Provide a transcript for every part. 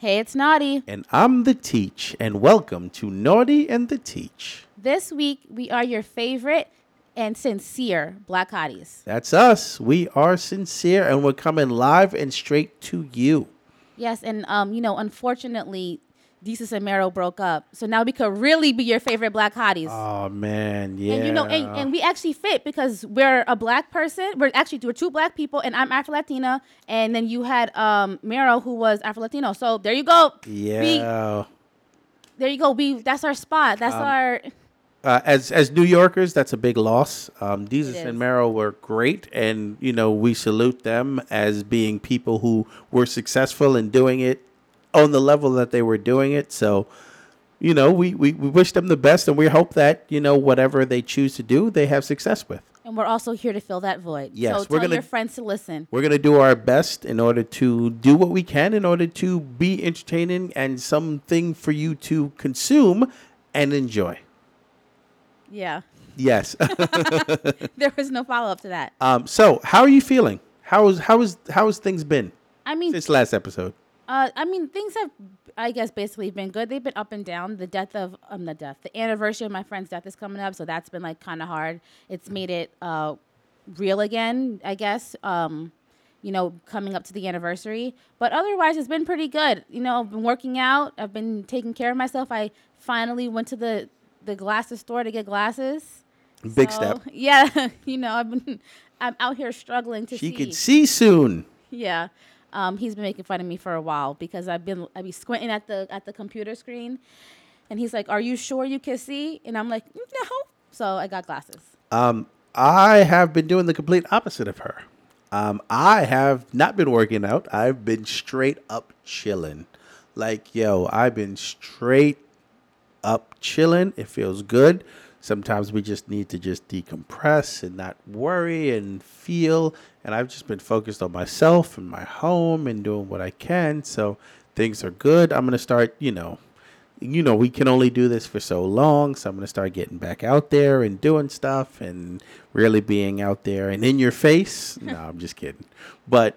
Hey, it's Naughty. And I'm the Teach, and welcome to Naughty and the Teach. This week, we are your favorite and sincere Black Hotties. That's us. We are sincere, and we're coming live and straight to you. Yes, and um, you know, unfortunately, Desus and Mero broke up, so now we could really be your favorite Black Hotties. Oh man, yeah. And you know, and, and we actually fit because we're a black person. We're actually we're two black people, and I'm Afro Latina, and then you had um Mero who was Afro Latino. So there you go. yeah. We, there you go. We that's our spot. That's Um, our uh, as as New Yorkers, that's a big loss. Um, Desus and. Mero were great, and you know we salute them as being people who were successful in doing it on the level that they were doing it. So, you know, we, we, we wish them the best, and we hope that you know whatever they choose to do, they have success with. and we're also here to fill that void. Yes, so we're tell gonna- your friends to listen. We're gonna do our best in order to do what we can in order to be entertaining and something for you to consume and enjoy. Yeah, Yes. there was no follow up to that. um, so, how are you feeling? How is how is how has things been I mean, since last episode? Uh, I mean, things have, I guess, basically been good. They've been up and down. The death of, um, the death, the anniversary of my friend's death is coming up, so that's been like kind of hard. It's made it uh, real again, I guess. Um, you know, coming up to the anniversary, but otherwise, it's been pretty good. You know, I've been working out. I've been taking care of myself. I finally went to the the glasses store to get glasses. Big So, step. Yeah, you know, I've been, I'm out here struggling to She see. could see soon. Yeah. Um, he's been making fun of me for a while because I've been I be squinting at the at the computer screen, and he's like, "Are you sure you can see?" And I'm like, "No." So I got glasses. Um, I have been doing the complete opposite of her. Um, I have not been working out. I've been straight up chilling. Like, yo, I've been straight up chilling. It feels good. Sometimes we just need to just decompress and not worry and feel. And I've just been focused on myself and my home and doing what I can. So things are good. I'm going to start, you know, you know, we can only do this for so long. So I'm going to start getting back out there and doing stuff and really being out there and in your face. no, I'm just kidding. But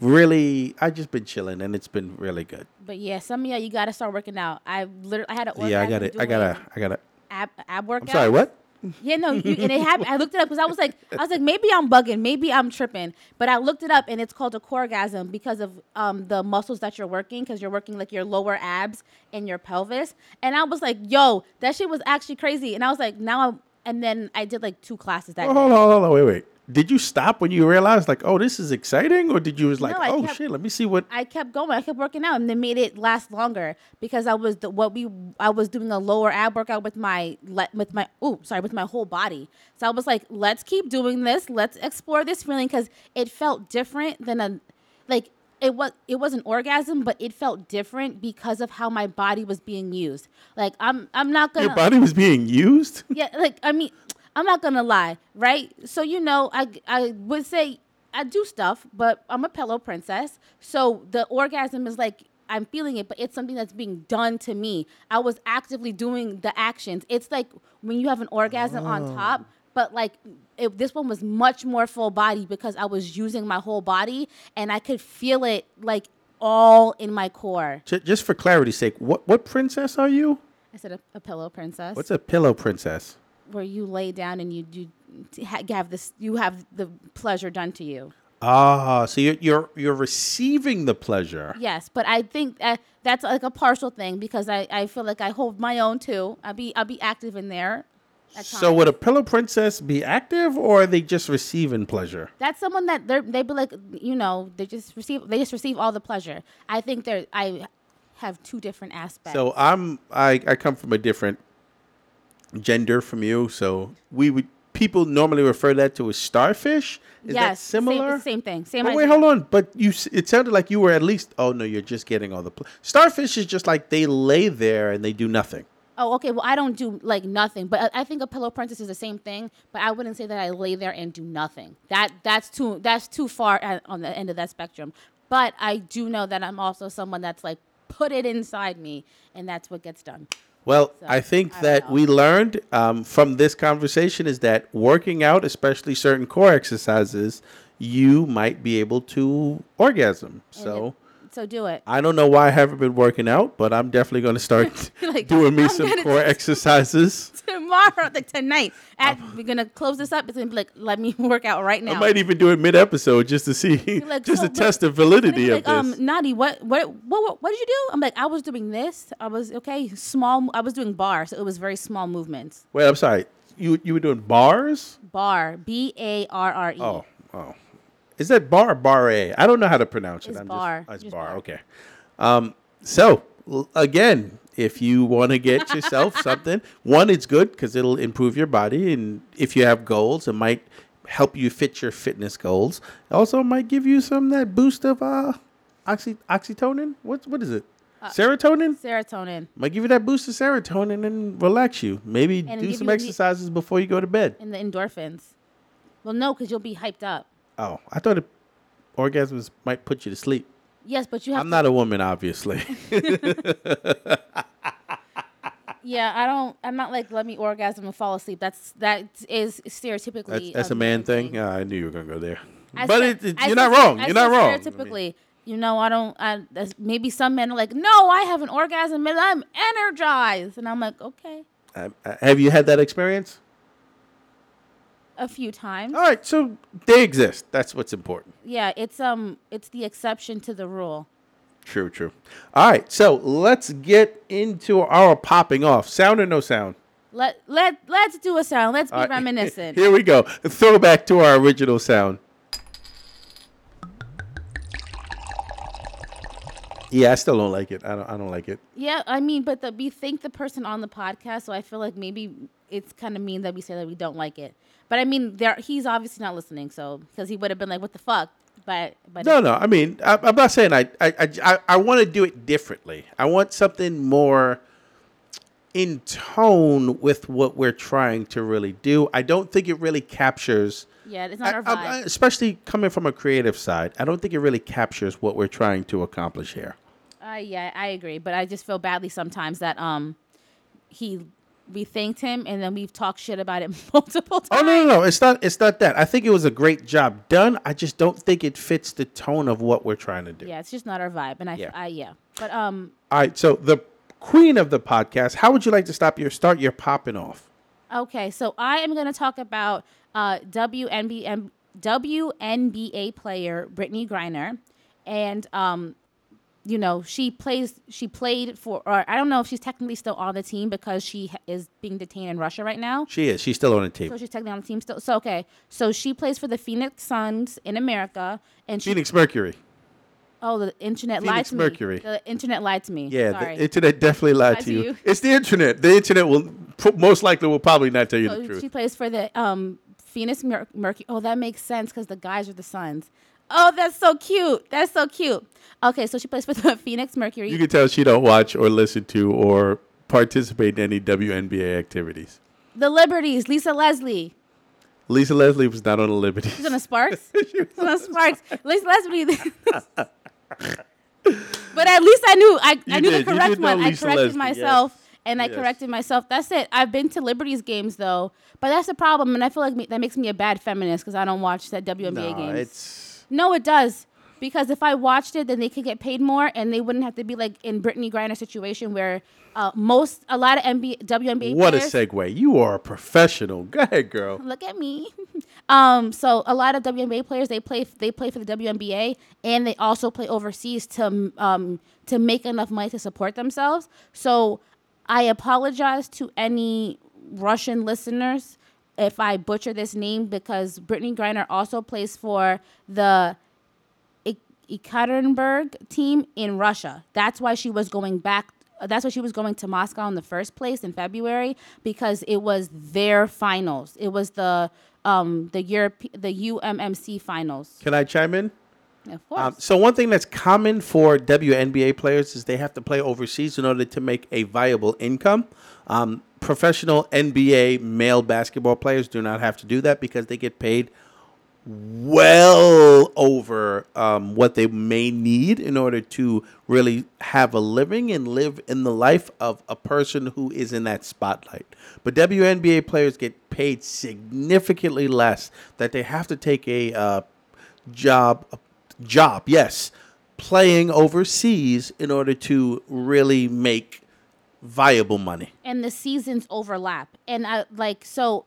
really, I just been chilling and it's been really good. But yeah, some of y'all you got to start working out. I literally I had an yeah, I got it. I got to, I got to. ab ab workout. I'm sorry, what? Yeah, no, you, and it happened. I looked it up because I was like, I was like, maybe I'm bugging, maybe I'm tripping. But I looked it up, and it's called a coregasm because of um, the muscles that you're working, because you're working like your lower abs and your pelvis. And I was like, yo, that shit was actually crazy. And I was like, now I'm. And then I did like two classes that Oh, day. hold on, hold on, wait, wait. Did you stop when you realized, like, oh, this is exciting? Or did you was like, No, I oh, kept- shit, let me see what. I kept going. I kept working out, and they made it last longer because I was the what we I was doing a lower ab workout with my le- with my oh sorry with my whole body. So I was like, let's keep doing this. Let's explore this feeling because it felt different than a like it was it was an orgasm, but it felt different because of how my body was being used. Like I'm I'm not gonna Your body was being used? yeah, like I mean, I'm not gonna lie, right? So you know, I I would say I do stuff, but I'm a pillow princess. So the orgasm is like I'm feeling it, but it's something that's being done to me. I was actively doing the actions. It's like when you have an orgasm on oh. top, but like it, this one was much more full body because I was using my whole body and I could feel it like all in my core. J- just for clarity's sake, what, what princess are you? I said a, a pillow princess. What's a pillow princess? where you lay down and you you t- have this you have the pleasure done to you Ah, so you're, you're, you're receiving the pleasure. yes but i think that that's like a partial thing because i i feel like i hold my own too i'll be i'll be active in there So would a pillow princess be active or are they just receiving pleasure? that's someone that they're they be like you know they just receive they just receive all the pleasure i think they're i have two different aspects So I'm I, I come from a different gender from you. So we would people normally refer that to as starfish. Is that yes same- similar? same, thing same But wait, hold on. But you, it sounded like you were at least. Oh no, you're just getting all the. Pl- Starfish is just like they lay there and they do nothing. Oh, okay. Well, I don't do like nothing, but I I think a pillow princess is the same thing. But I wouldn't say that I lay there and do nothing. That that's too that's too far at, on the end of that spectrum. But I do know that I'm also someone that's like put it inside me, and that's what gets done. Well, So, I think I that know. we learned um, from this conversation is that working out, especially certain core exercises, you might be able to orgasm. So So do it. I don't know why I haven't been working out, but I'm definitely going to start Like, doing me I'm some core do- exercises. Tomorrow, like tonight, at, we're gonna close this up. It's gonna be like, let me work out right now. I might even do it mid episode just to see, like, just so- to test the validity of like, this. um, Naughty, what, what, what, what, what did you do? I'm like, I was doing this. I was okay, small. I was doing bar, so it was very small movements. Wait, I'm sorry. You you were doing bars? Bar, B A R R E. Oh, oh. Is that bar bar A? I don't know how to pronounce it. It's I'm bar. Just, oh, it's Just bar. bar. Okay. Um, so again, if you want to get yourself something, one, it's good because it'll improve your body, and if you have goals, it might help you fit your fitness goals. Also, it might give you some that boost of uh, oxy oxytocin. What what is it? Uh, Serotonin Serotonin might give you that boost of serotonin and relax you. Maybe And do some you the- exercises before you go to bed. and the endorphins. Well, no, because you'll be hyped up. Oh, I thought it, orgasms might put you to sleep. Yes, but you have. I'm to, not a woman, obviously. Yeah, I don't. I'm not like let me orgasm and fall asleep. That's that is stereotypically. That's, that's a man thing. Yeah, I knew you were gonna go there. I but said- it, it- you're said- not wrong. I You're not wrong. I mean, Stereotypically, you know, I don't. I that's, maybe some men are like, no, I have an orgasm and I'm energized, and I'm like, okay, have you had that experience? A few times. All right, so they exist. That's what's important. Yeah, it's um, it's the exception to the rule. True, true. All right, so let's get into our popping off. Sound or no sound? Let let let's do a sound. Let's be right, reminiscent. Here we go. Throwback to our original sound. Yeah, I still don't like it. I don't. I don't like it. Yeah, I mean, but the, we thank the person on the podcast, so I feel like maybe it's kind of mean that we say that we don't like it. But I mean, there he's obviously not listening, so because he would have been like, "What the fuck?" But but No, no. I mean, I, I'm not saying I. I. I, I, I want to do it differently. I want something more in tone with what we're trying to really do. I don't think it really captures. yeah, it's not our vibe. I- especially coming from a creative side, I don't think it really captures what we're trying to accomplish here. Uh, yeah, I agree, but I just feel badly sometimes that um he we thanked him and then we've talked shit about it multiple times. Oh no, no, no! It's not. It's not that. I think it was a great job done. I just don't think it fits the tone of what we're trying to do. Yeah, it's just not our vibe, and I Yeah. I yeah, but um All right. So the queen of the podcast. How would you like to stop your start your popping off? okay, so I am gonna talk about uh WNBA WNBA player Brittney Griner, and um you know she plays she played for or I don't know if she's technically still on the team because she ha- is being detained in Russia right now. She is. She's still on the team. So she's technically on the team still. So okay, so she plays for the Phoenix Suns in America, and she Phoenix Mercury. oh the internet lied Phoenix to Mercury. me. The internet lied to me. Yeah, sorry. the internet definitely lied Lied to to you. you. It's the internet. The internet will pro- most likely will probably not tell you the so truth. she plays for the um Phoenix Mer- Mercury. Oh, that makes sense because the guys are the Suns. Oh, that's so cute. That's so cute. Okay, so she plays for the Phoenix Mercury. you can tell she don't watch or listen to or participate in any WNBA activities. the Liberties, Lisa Leslie. Lisa Leslie was not on the Liberty. She's on the Sparks. She's on the Sparks. Lisa Leslie. but at least I knew I, I knew did. the correct one. I corrected Leslie, myself. yes. And I Yes. corrected myself. That's it. I've been to Liberties games though, but that's the problem, and I feel like me, that makes me a bad feminist because I don't watch that WNBA no, games. it's No, it does. Because if I watched it, then they could get paid more, and they wouldn't have to be like in Brittney Griner situation where uh, most a lot of NBA, WNBA what a segue. You are a professional. Go ahead, girl. Look at me. um, so a lot of WNBA players they play they play for the WNBA, and they also play overseas to um to make enough money to support themselves. So I apologize to any Russian listeners if I butcher this name because Brittney Griner also plays for the Ekaterinburg team in Russia. That's why she was going back. That's why she was going to Moscow in the first place in February because it was their finals. It was the um the Europe the UMMC finals. Can I chime in? Of course. Um, so one thing that's common for WNBA players is they have to play overseas in order to make a viable income. Um, professional NBA male basketball players do not have to do that because they get paid well over um, what they may need in order to really have a living and live in the life of a person who is in that spotlight. But WNBA players get paid significantly less that they have to take a uh, job job yes playing overseas in order to really make viable money. and the seasons overlap. And I like so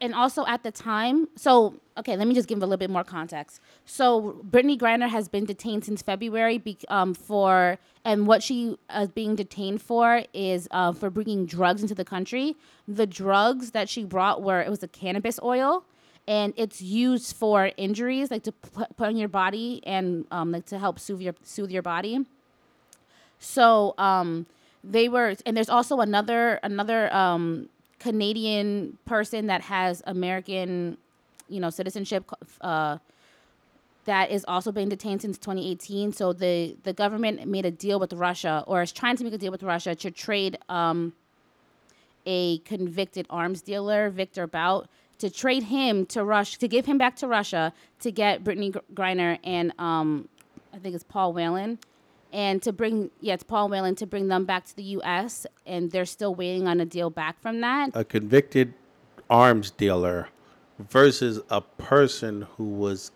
and also at the time so okay let me just give a little bit more context. So brittney griner has been detained since february be, um, for and what she is being detained for is uh, for bringing drugs into the country. The drugs that she brought were it was a cannabis oil and it's used for injuries like to put, put on your body and um, like to help soothe your soothe your body so um, they were, and there's also another another um, Canadian person that has American, you know, citizenship. Uh, that is also being detained since 2018. So the the government made a deal with Russia, or is trying to make a deal with Russia to trade um, a convicted arms dealer, Victor Bout, to trade him to Russia, to give him back to Russia to get Brittney Gr- Griner and um, I think it's Paul Whelan, and to bring yeah, it's Paul Whelan to bring them back to the U.S. and they're still waiting on a deal back from that. A convicted arms dealer versus a person who was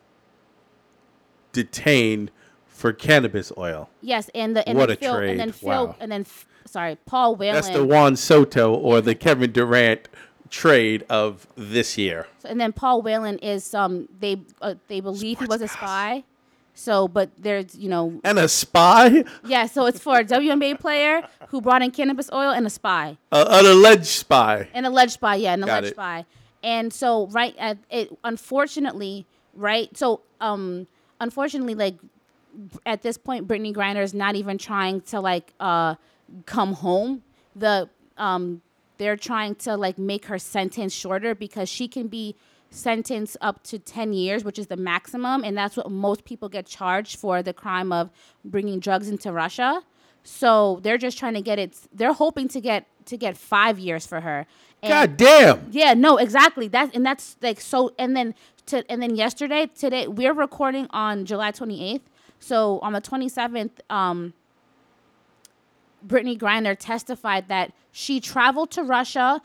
detained for cannabis oil. Yes, and the and What then a Phil, trade. and then Phil, Wow. and then sorry, Paul Whelan. That's the Juan Soto or the Kevin Durant trade of this year. and then Paul Whelan is um they uh, they believe he was a spy. So, but there's you know And a spy? yeah. So it's for a WNBA player who brought in cannabis oil and a spy. A, an alleged spy. An alleged spy, yeah, an Got alleged it. spy. And so, right at it, unfortunately, right. So, um, unfortunately, like at this point, Brittney Griner is not even trying to like uh come home. The um, they're trying to like make her sentence shorter because she can be sentenced up to 10 years which is the maximum and that's what most people get charged for the crime of bringing drugs into russia so they're just trying to get it they're hoping to get to get five years for her and God damn. yeah, no, exactly. That's and that's like so. And then to and then yesterday, today we're recording on July twenty eighth. So on the twenty seventh, um, Brittney Griner testified that she traveled to Russia,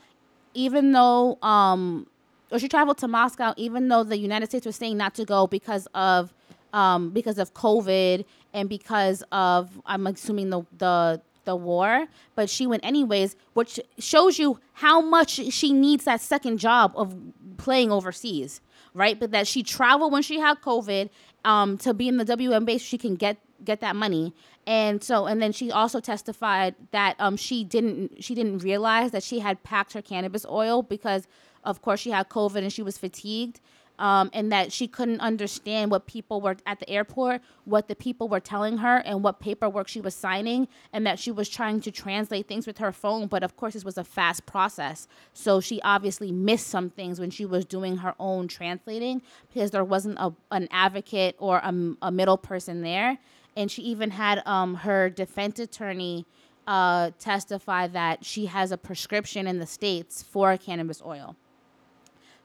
even though um, or she traveled to Moscow, even though the United States was saying not to go because of um, because of COVID and because of I'm assuming the the the war, but she went anyways, which shows you how much she needs that second job of playing overseas, right? But that she traveled when she had COVID um, to be in the WNBA, so she can get get that money. And so, and then she also testified that um, she didn't she didn't realize that she had packed her cannabis oil because, of course, she had COVID and she was fatigued um, and that she couldn't understand what people were at the airport, what the people were telling her, and what paperwork she was signing, and that she was trying to translate things with her phone. But of course, this was a fast process, so she obviously missed some things when she was doing her own translating because there wasn't a, an advocate or a, a middle person there. And she even had um, her defense attorney uh, testify that she has a prescription in the states for cannabis oil.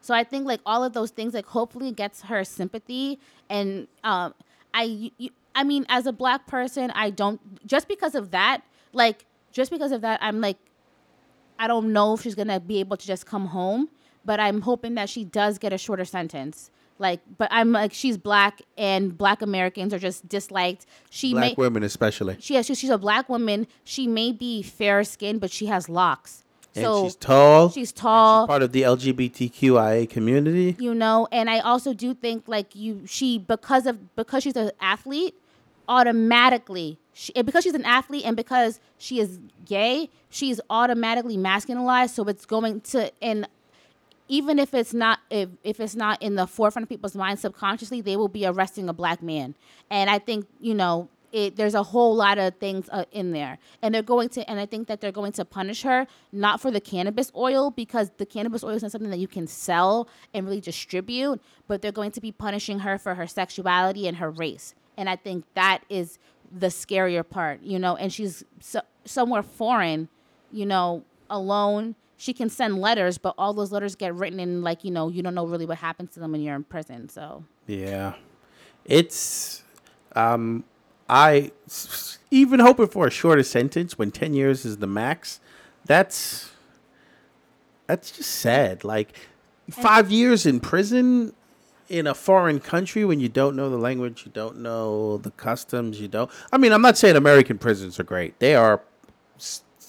So I think like all of those things like hopefully gets her sympathy and um I you, I mean as a black person I don't just because of that like just because of that I'm like I don't know if she's to be able to just come home but I'm hoping that she does get a shorter sentence like but I'm like she's black and black Americans are just disliked she Black may women especially. she has, she's a black woman she may be fair skinned but she has locks And so she's tall. she's tall part of the LGBTQIA community. you know and i also do think like you she because of because she's an athlete automatically she, because she's an athlete and because she is gay she's automatically masculinized so it's going to and even if it's not if, if it's not in the forefront of people's minds subconsciously they will be arresting a black man. And i think you know it, there's a whole lot of things uh, in there. And they're going to and i think that they're going to punish her not for the cannabis oil because the cannabis oil is not something that you can sell and really distribute but they're going to be punishing her for her sexuality and her race. And i think that is the scarier part you know and she's so, somewhere foreign you know alone she can send letters but all those letters get written in like you know you don't know really what happens to them when you're in prison so Yeah. It's um I even hoping for a shorter sentence when 10 years is the max. That's that's just sad. Like 5 years in prison in a foreign country when you don't know the language, you don't know the customs, you don't. I mean, I'm not saying American prisons are great. They are,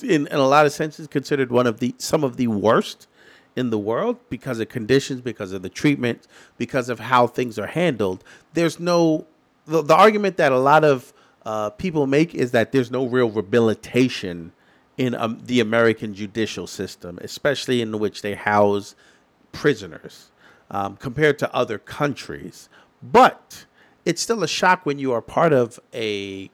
in in a lot of senses, considered one of the some of the worst in the world because of conditions, because of the treatment, because of how things are handled. There's no the, the argument that a lot of uh, people make is that there's no real rehabilitation in um, the American judicial system, especially in which they house prisoners um, compared to other countries. But it's still a shock when you are part of a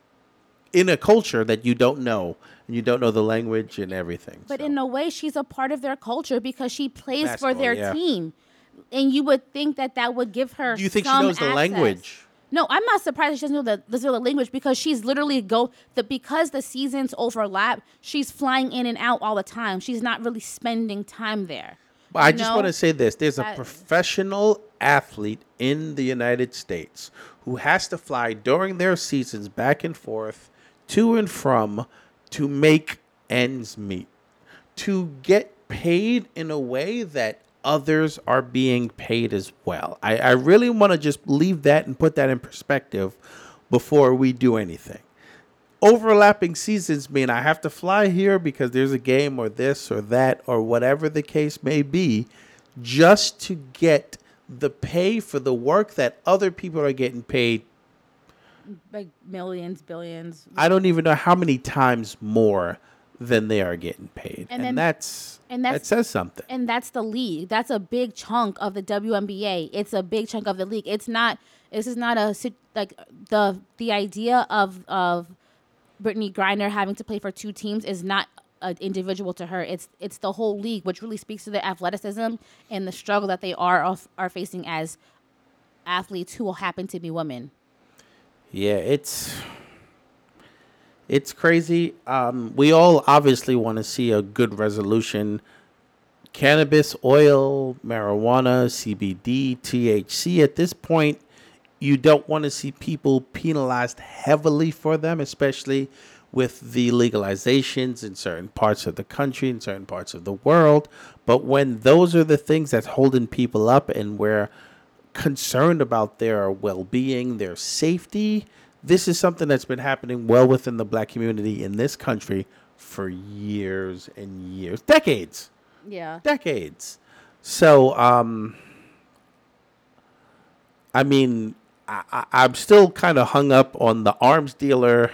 in a culture that you don't know and you don't know the language and everything. But So, in a way, she's a part of their culture because she plays for their yeah. team, and you would think that that would give her. do you think she knows the language? No, I'm not surprised she doesn't know the, the language because she's literally go the because the seasons overlap. She's flying in and out all the time. She's not really spending time there. But I just want to say this: there's a professional athlete in the United States who has to fly during their seasons back and forth to and from to make ends meet, to get paid in a way that others are being paid as well. I, I really want to just leave that and put that in perspective before we do anything overlapping seasons mean I have to fly here because there's a game or this or that or whatever the case may be just to get the pay for the work that other people are getting paid. Like millions, billions. I don't even know how many times more than they are getting paid. And, And then- that's, and that says something. and that's the league. That's a big chunk of the WNBA. It's a big chunk of the league. It's not. This is not a like the the idea of of Brittney Griner having to play for two teams is not an individual to her. It's it's the whole league, which really speaks to their athleticism and the struggle that they are of, are facing as athletes who will happen to be women. Yeah, it's it's crazy. Um, we all obviously want to see a good resolution. Cannabis, oil, marijuana, CBD, THC. At this point, you don't want to see people penalized heavily for them, especially with the legalizations in certain parts of the country, in certain parts of the world. But when those are the things that's holding people up and we're concerned about their well being, their safety, this is something that's been happening well within the black community in this country for years and years, decades Yeah. decades. So, um, I mean, I, I'm still kind of hung up on the arms dealer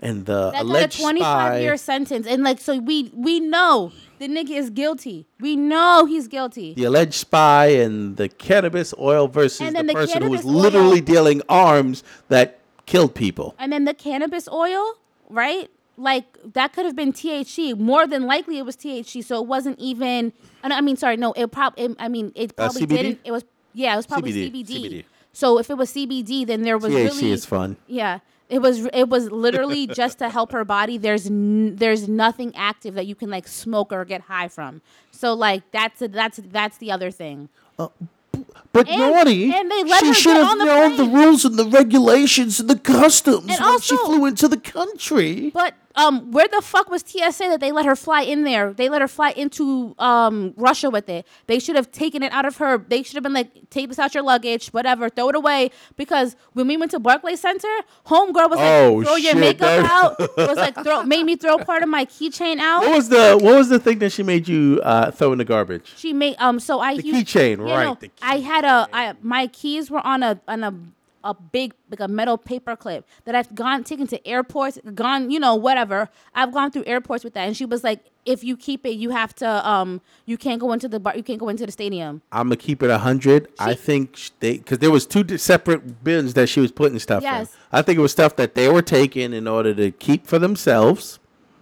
and the That got a 25 spy. year sentence. And like, so we we know the nigga is guilty. We know he's guilty. the alleged spy and the cannabis oil versus the the person who was oil- literally dealing arms that killed people. And then the cannabis oil, right? Like that could have been THC. More than likely, it was THC. So it wasn't even. I mean, sorry, no. It probably. I mean, it uh, probably CBD? didn't. It was. Yeah, it was probably CBD, CBD. CBD. So if it was CBD, then there was THC really. is fun. Yeah, it was. It was literally just to help her body. There's n- there's nothing active that you can like smoke or get high from. So like that's a, that's that's the other thing. Uh, but And- naughty, and they let she her should get have on the known the rules and the regulations and the customs And when she flew into the country. But um, where the fuck was TSA that they let her fly in there? They let her fly into um Russia with it. They should have taken it out of her. They should have been like, take this out your luggage, whatever, throw it away. Because when we went to Barclays Center, homegirl was like, Oh, throw your makeup out. It was like throw made me throw part of my keychain out. What was the what was the thing that she made you uh, throw in the garbage? She made um. So I The keychain, right, no, the I had a I my keys were on a on a a big like a metal paper clip that I've gone taken to airports, gone you know whatever. I've gone through airports with that, and she was like, "If you keep it, you have to um you can't go into the bar, you can't go into the stadium." I'm gonna keep it a hundred. I think they because there was two separate bins that she was putting stuff Yes. in. I think it was stuff that they were taking in order to keep for themselves.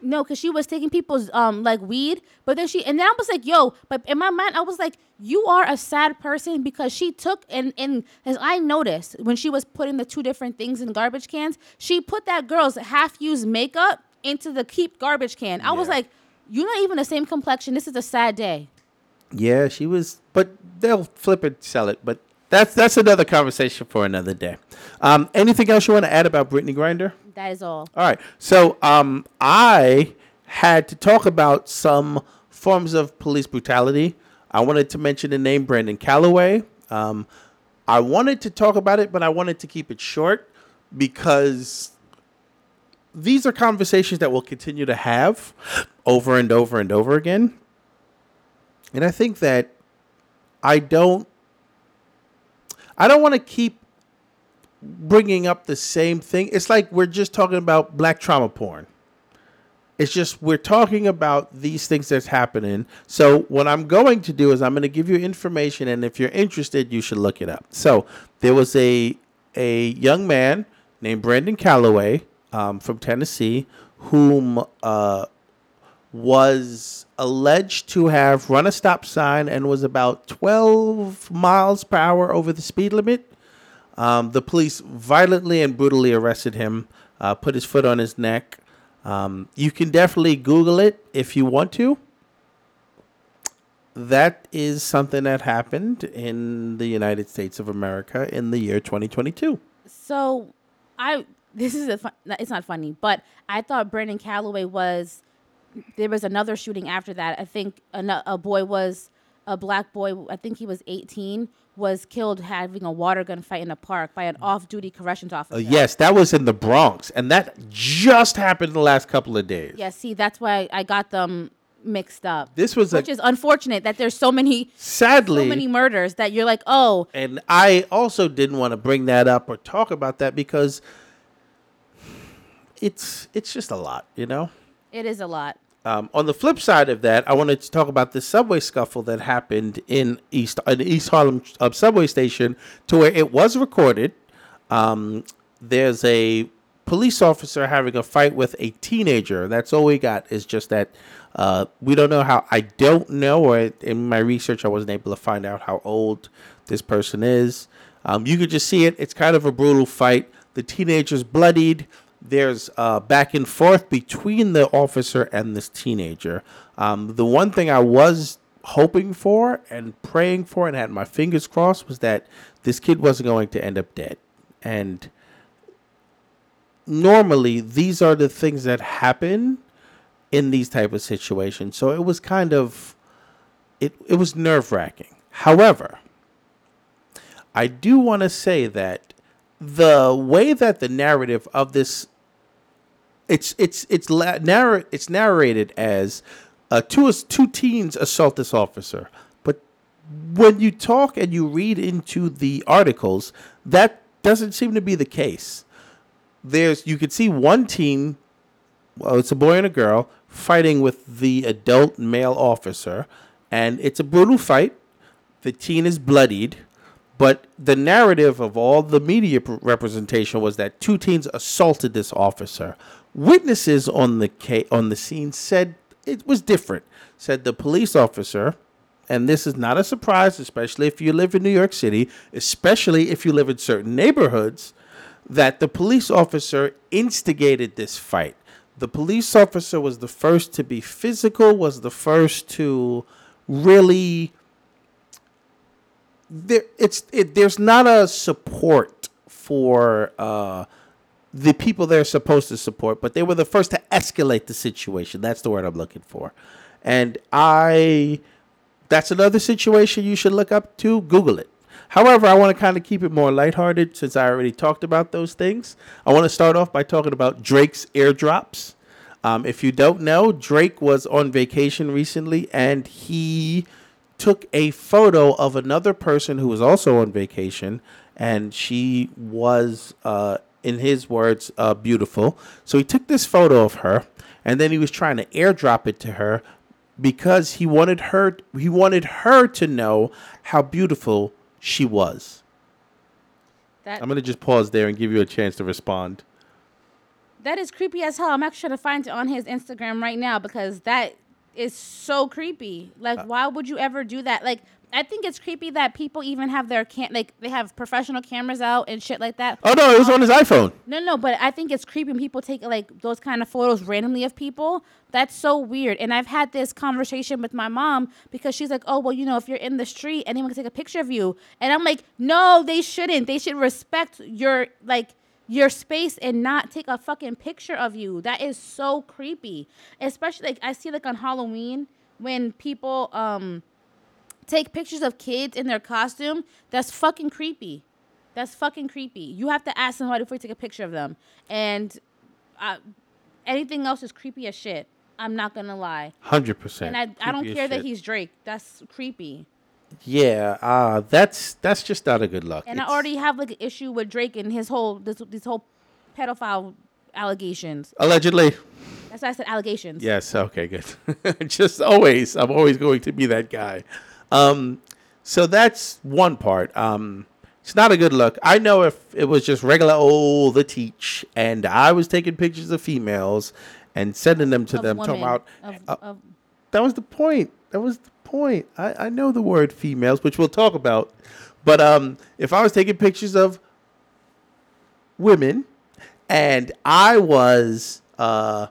No, because she was taking people's um like weed, but then she and then I was like, yo, but in my mind I was like, you are a sad person because she took and and as I noticed when she was putting the two different things in garbage cans, she put that girl's half used makeup into the keep garbage can. I was like, you're not even the same complexion. This is a sad day. Yeah, she was, but they'll flip it, sell it. But that's that's another conversation for another day. Um, anything else you want to add about Brittney Grinder? That is all. All right. So um, I had to talk about some forms of police brutality. I wanted to mention the name Brandon Calloway. Um, I wanted to talk about it, but I wanted to keep it short because these are conversations that we'll continue to have over and over and over again. And I think that I don't I don't want to keep bringing up the same thing. It's like we're just talking about black trauma porn. It's just we're talking about these things that's happening. So what I'm going to do is I'm going to give you information, and if you're interested, you should look it up. So there was a a young man named Brandon Calloway um, from Tennessee, whom uh, was alleged to have run a stop sign and was about 12 miles per hour over the speed limit. Um, the police violently and brutally arrested him, uh, put his foot on his neck. Um, you can definitely Google it if you want to. That is something that happened in the United States of America in the year 2022. So, I this is a it's not funny, but I thought Brandon Calloway was there was another shooting after that. I think a, a boy was a black boy. I think he was 18 was killed having a water gun fight in a park by an off-duty corrections officer. Uh, yes, that was in the Bronx, and that just happened in the last couple of days. Yeah, see, that's why I got them mixed up. This was which a, is unfortunate that there's so many sadly so many murders that you're like, oh. And I also didn't want to bring that up or talk about that because it's it's just a lot, you know. It is a lot. Um, on the flip side of that, I wanted to talk about the subway scuffle that happened in East in East Harlem uh, subway station, to where it was recorded. Um, there's a police officer having a fight with a teenager. That's all we got. Is just that uh, we don't know how. I don't know, or in my research, I wasn't able to find out how old this person is. Um, you could just see it. It's kind of a brutal fight. The teenager's bloodied there's uh, back and forth between the officer and this teenager. Um, the one thing I was hoping for and praying for and had my fingers crossed was that this kid wasn't going to end up dead. And normally these are the things that happen in these type of situations. So it was kind of it it was nerve-wracking. However, I do want to say that the way that the narrative of this it's it's it's la- narr- it's narrated as uh, two two teens assault this officer, but when you talk and you read into the articles, that doesn't seem to be the case. There's you could see one teen, well, it's a boy and a girl fighting with the adult male officer, and it's a brutal fight. The teen is bloodied. But the narrative of all the media representation was that two teens assaulted this officer. Witnesses on the ca- on the scene said it was different. Said the police officer, and this is not a surprise, especially if you live in New York City, especially if you live in certain neighborhoods, that the police officer instigated this fight. The police officer was the first to be physical, was the first to really there it's it, there's not a support for uh, the people they're supposed to support, but they were the first to escalate the situation. That's the word I'm looking for. And I that's another situation you should look up to. Google it. However, I want to kind of keep it more lighthearted since I already talked about those things. I want to start off by talking about Drake's airdrops. Um, if you don't know, Drake was on vacation recently and he took a photo of another person who was also on vacation, and she was, uh, in his words, uh, beautiful. So he took this photo of her, and then he was trying to airdrop it to her because he wanted her he wanted her to know how beautiful she was. That, I'm gonna just pause there and give you a chance to respond. That is creepy as hell. I'm actually trying to find it on his Instagram right now because that is so creepy. Like, uh, why would you ever do that? Like, I think it's creepy that people even have their can like they have professional cameras out and shit like that. Oh no, it was on his iPhone. No, no, but I think it's creepy when people take like those kind of photos randomly of people. That's so weird. And I've had this conversation with my mom because she's like, "Oh, well, you know, if you're in the street, anyone can take a picture of you." And I'm like, "No, they shouldn't. They should respect your like." Your space and not take a fucking picture of you. That is so creepy. Especially like I see like on Halloween when people um take pictures of kids in their costume, that's fucking creepy. That's fucking creepy. You have to ask somebody before you take a picture of them. And uh, anything else is creepy as shit. I'm not gonna lie. Hundred percent. And I, I don't care that he's Drake. That's creepy. Yeah, uh, that's that's just not a good look. And I already have like an issue with Drake and his whole this this whole pedophile allegations. allegedly. That's why I said allegations. Yes. Okay. Good. Just always, I'm always going to be that guy. Um, so that's one part. Um, it's not a good look. I know if it was just regular old the teach, and I was taking pictures of females and sending them to Of them, talking about of, uh, of that was the point. That was the point. I, I know the word females, which we'll talk about. But um, if I was taking pictures of women and I was, uh,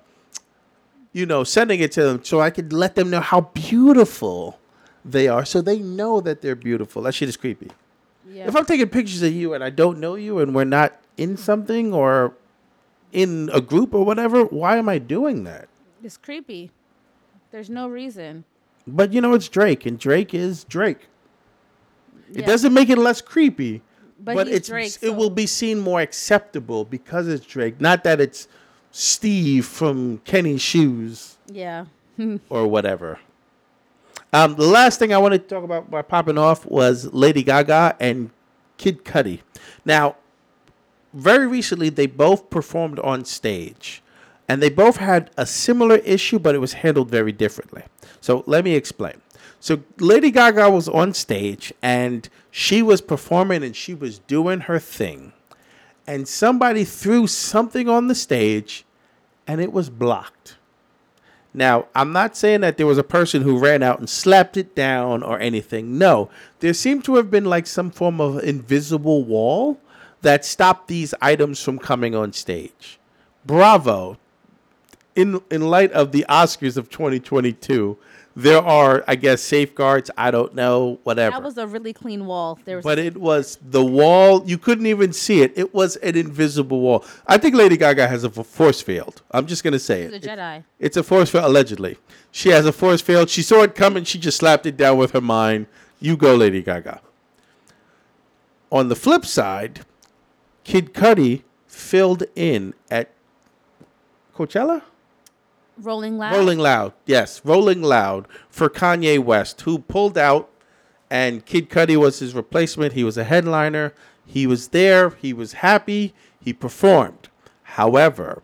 you know, sending it to them so I could let them know how beautiful they are so they know that they're beautiful. That shit is creepy. yeah. If I'm taking pictures of you and I don't know you and we're not in something or in a group or whatever, why am I doing that? it's creepy. There's no reason. But you know, it's Drake, and Drake is Drake. It doesn't make it less creepy, But but, it's Drake, it will be seen more acceptable because it's Drake. Not that it's Steve from Kenny Shoes Yeah. or whatever. Um, the last thing I wanted to talk about by popping off was Lady Gaga and Kid Cudi. Now, very recently, they both performed on stage, and they both had a similar issue, but it was handled very differently. So let me explain. So Lady Gaga was on stage, and she was performing, and she was doing her thing, and somebody threw something on the stage, and it was blocked. Now, I'm not saying that there was a person who ran out and slapped it down or anything. No, there seemed to have been like some form of invisible wall that stopped these items from coming on stage. Bravo. In in light of the Oscars of 2022, there are I guess safeguards, I don't know, whatever. That was a really clean wall. There was But it was the wall. You couldn't even see it. It was an invisible wall. I think Lady Gaga has a force field. I'm just gonna say She's a it. Jedi. It's a force field, allegedly. She has a force field. She saw it coming. She just slapped it down with her mind. You go, Lady Gaga. On the flip side, Kid Cudi filled in at Coachella. Rolling loud. Rolling Loud, yes, Rolling Loud for Kanye West, who pulled out, and Kid Cudi was his replacement. He was a headliner. He was there. He was happy. He performed. However,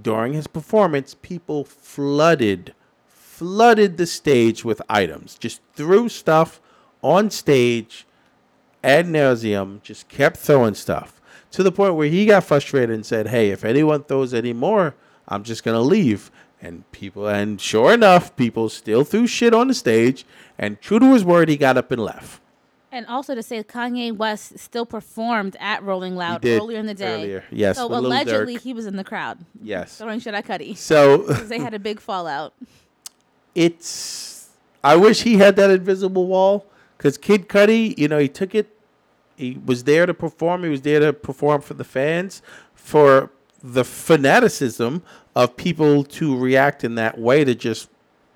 during his performance, people flooded, flooded the stage with items. Just threw stuff on stage ad nauseum, just kept throwing stuff to the point where he got frustrated and said, "Hey, if anyone throws any more, I'm just gonna leave." And people, and sure enough, people still threw shit on the stage. And true to his word, he got up and left. And also to say Kanye West still performed at Rolling Loud earlier in the day. earlier, yes, So allegedly he was in the crowd Yes. throwing shit at Cudi. So they had a big fallout. it's. I wish he had that invisible wall because Kid Cudi, you know, he took it. He was there to perform. He was there to perform for the fans, for the fanaticism of people to react in that way to just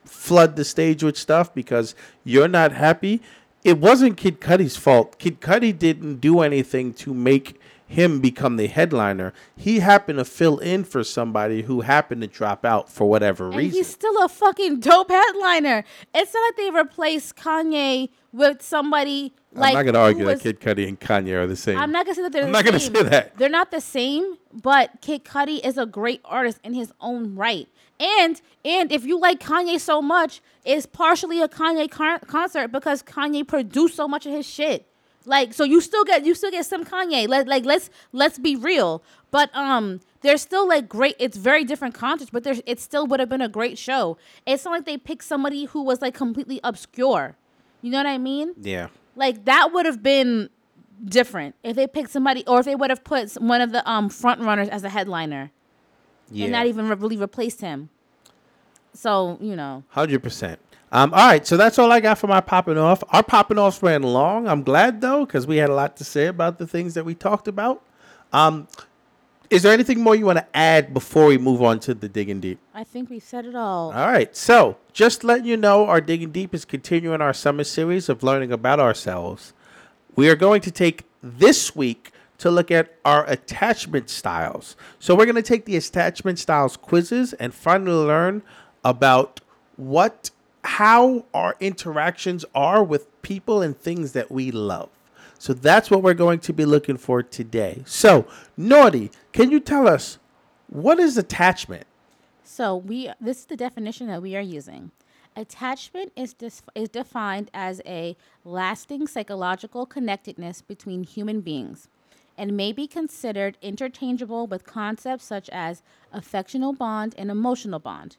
flood the stage with stuff because you're not happy. It wasn't Kid Cudi's fault. Kid Cudi didn't do anything to make him become the headliner. He happened to fill in for somebody who happened to drop out for whatever And reason. he's still a fucking dope headliner. It's not like they replaced Kanye with somebody like I'm not going to argue who that Kid Cudi and Kanye are the same. I'm not gonna say that they're. I'm the not gonna same. say that. They're not the same, but Kid Cudi is a great artist in his own right. And and if you like Kanye so much, it's partially a Kanye con- concert because Kanye produced so much of his shit. Like so, you still get you still get some Kanye. Let like let's let's be real. But um, there's still like great. It's very different concerts, but there's it still would have been a great show. It's not like they picked somebody who was like completely obscure. You know what I mean? yeah. Like that would have been different if they picked somebody, or if they would have put one of the um front runners as a headliner Yeah. and not even re- really replaced him. So you know, Hundred percent. Um, all right, so that's all I got for my popping off. Our popping offs ran long. I'm glad though, because we had a lot to say about the things that we talked about. Um, is there anything more you want to add before we move on to the digging deep? I think we've said it all. All right. So, just letting you know, our Digging Deep is continuing our summer series of learning about ourselves. We are going to take this week to look at our attachment styles. So, we're going to take the attachment styles quizzes and finally learn about what how our interactions are with people and things that we love. So that's what we're going to be looking for today. So, Naughty, can you tell us what is attachment? So we this is the definition that we are using. Attachment is is defined as a lasting psychological connectedness between human beings and may be considered interchangeable with concepts such as affectional bond and emotional bond.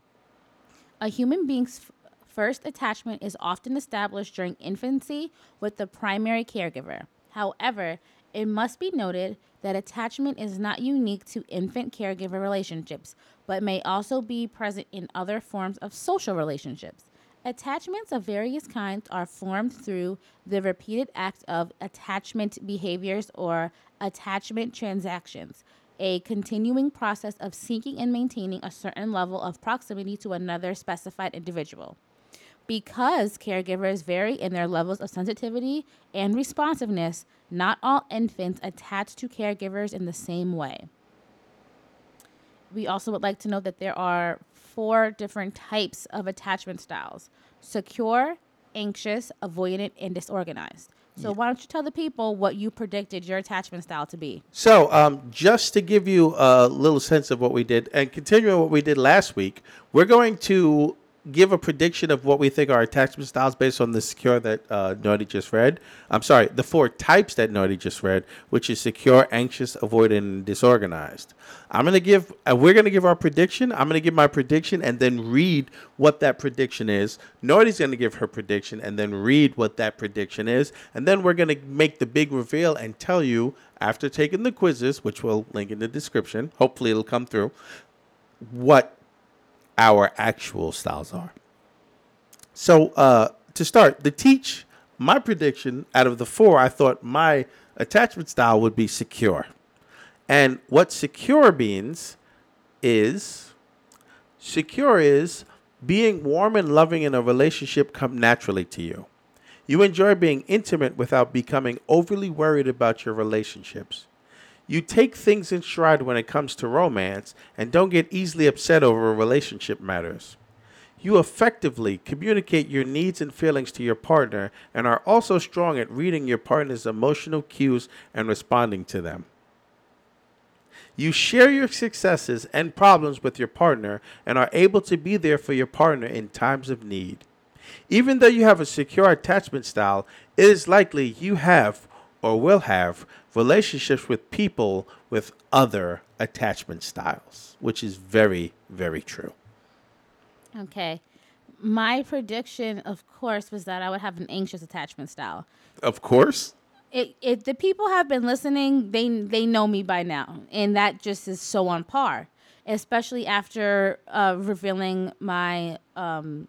A human being's first attachment is often established during infancy with the primary caregiver. However, it must be noted that attachment is not unique to infant caregiver relationships, but may also be present in other forms of social relationships. Attachments of various kinds are formed through the repeated act of attachment behaviors or attachment transactions, a continuing process of seeking and maintaining a certain level of proximity to another specified individual. Because caregivers vary in their levels of sensitivity and responsiveness, not all infants attach to caregivers in the same way. We also would like to note that there are four different types of attachment styles secure, anxious, avoidant, and disorganized. So, why don't you tell the people what you predicted your attachment style to be? So, um, just to give you a little sense of what we did, and continuing what we did last week, we're going to give a prediction of what we think are attachment styles based on the secure that uh, Naughty just read. I'm sorry, the four types that Naughty just read, which is secure, anxious, avoidant, and disorganized. I'm gonna give. Uh, we're gonna give our prediction. I'm gonna give my prediction and then read what that prediction is. Naughty's gonna give her prediction and then read what that prediction is, and then we're gonna make the big reveal and tell you after taking the quizzes, which we'll link in the description. Hopefully, it'll come through. What our actual styles are. So uh, to start, the teach, my prediction out of the four, I thought my attachment style would be secure. And what secure means is secure is being warm and loving in a relationship come naturally to you. You enjoy being intimate without becoming overly worried about your relationships. You take things in stride when it comes to romance and don't get easily upset over relationship matters. You effectively communicate your needs and feelings to your partner and are also strong at reading your partner's emotional cues and responding to them. You share your successes and problems with your partner and are able to be there for your partner in times of need. Even though you have a secure attachment style, it is likely you have or will have relationships with people with other attachment styles, which is very, very true. Okay. My prediction, of course, was that I would have an anxious attachment style. Of course. It, it, the people have been listening, they they know me by now, and that just is so on par. Especially after uh, revealing my um,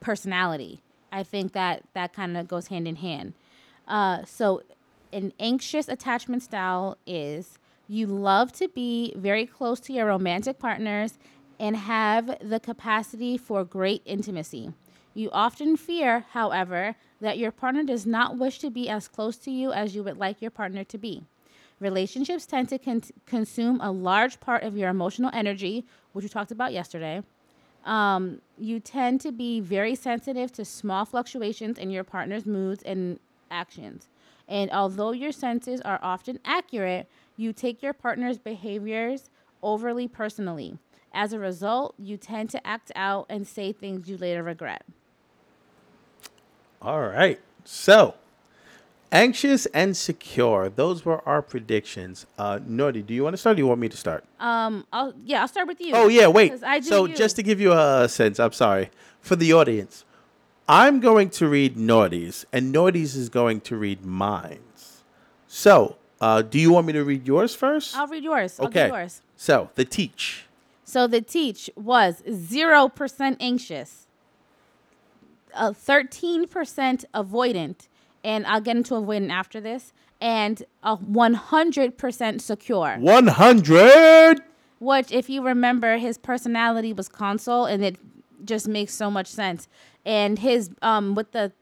personality, I think that that kind of goes hand in hand. Uh, so, an anxious attachment style is you love to be very close to your romantic partners and have the capacity for great intimacy. You often fear, however, that your partner does not wish to be as close to you as you would like your partner to be. Relationships tend to con- consume a large part of your emotional energy, which we talked about yesterday. Um, you tend to be very sensitive to small fluctuations in your partner's moods and actions. And although your senses are often accurate, you take your partner's behaviors overly personally. As a result, you tend to act out and say things you later regret. All right. So, anxious and secure. Those were our predictions. Uh, Naughty, do you want to start or do you want me to start? Um, I'll yeah, I'll start with you. Oh, yeah, wait. So, you. just to give you a sense, I'm sorry, for the audience, I'm going to read Naughty's, and Naughty's is going to read mine's. So, uh, do you want me to read yours first? I'll read yours. I'll okay. yours. So, the teach. So the teach was 0% anxious, uh, 13% avoidant, and I'll get into avoidant after this, and a 100% secure. 100. Which, if you remember, his personality was consul, and it just makes so much sense. And his um with the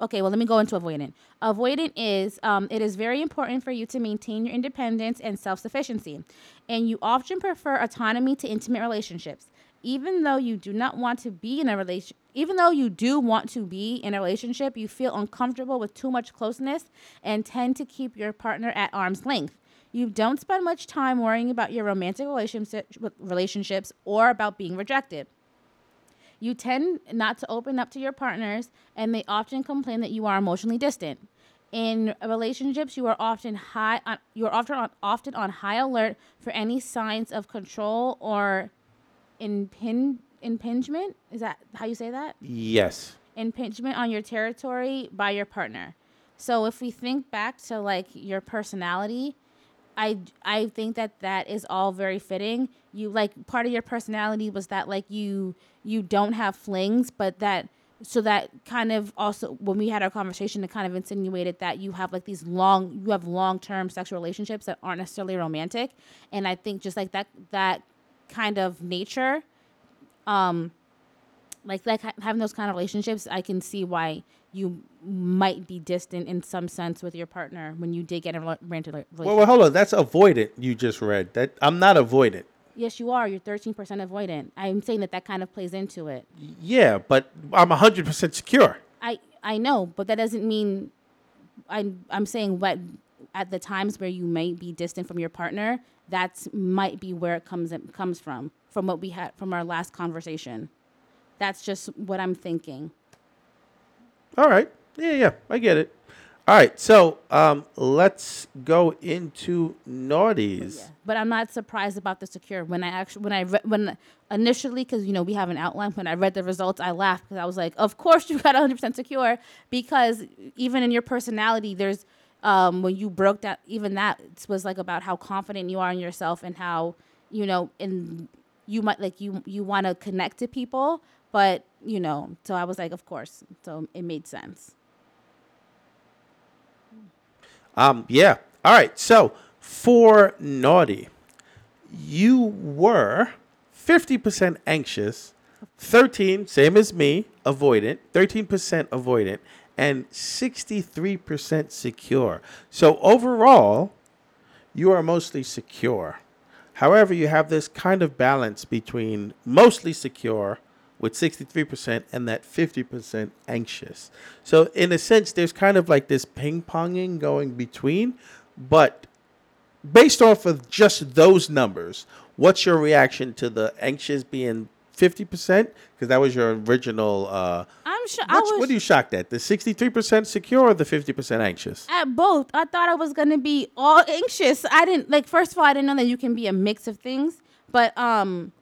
okay, well, let me go into avoidant. Avoidant is um, it is very important for you to maintain your independence and self sufficiency, and you often prefer autonomy to intimate relationships. Even though you do not want to be in a relation, even though you do want to be in a relationship, you feel uncomfortable with too much closeness and tend to keep your partner at arm's length. You don't spend much time worrying about your romantic relationship, relationships or about being rejected. You tend not to open up to your partners, and they often complain that you are emotionally distant. In relationships, you are often high on, you are often on, often on high alert for any signs of control or impin, impingement. Is that how you say that? Yes. Impingement on your territory by your partner. So if we think back to like your personality, I I think that that is all very fitting. You like part of your personality was that like you you don't have flings, but that so that kind of also when we had our conversation it kind of insinuated that you have like these long you have long-term sexual relationships that aren't necessarily romantic and i think just like that that kind of nature um like like having those kind of relationships i can see why you might be distant in some sense with your partner when you did get a romantic relationship. Well, well, hold on. That's avoidant. You just read that. I'm not avoidant. Yes, you are. You're 13% avoidant. I'm saying that that kind of plays into it. Yeah, but I'm 100% secure. I I know, but that doesn't mean I'm I'm saying what at the times where you might be distant from your partner, that's might be where it comes in, comes from from what we had from our last conversation. That's just what I'm thinking. All right. Yeah, yeah, I get it. All right, so um, let's go into naughties. Yeah. But I'm not surprised about the secure. When I actually, when I re- when initially, because you know we have an outline. When I read the results, I laughed because I was like, "Of course you got 100 percent secure," because even in your personality, there's um, when you broke that, even that was like about how confident you are in yourself and how you know, and you might like you you want to connect to people, but you know, so I was like, of course. So it made sense. Um, yeah. All right. So for naughty, you were 50% anxious, 13, same as me, avoidant, 13% avoidant, and 63% secure. So overall, you are mostly secure. However, you have this kind of balance between mostly secure with 63% and that 50% anxious. So, in a sense, there's kind of like this ping ponging going between, but based off of just those numbers, what's your reaction to the anxious being 50%? Because that was your original. Uh, I'm sure. Was, what are you shocked at? The 63% secure or the 50% anxious? At both. I thought I was going to be all anxious. I didn't, like, first of all, I didn't know that you can be a mix of things, but, um,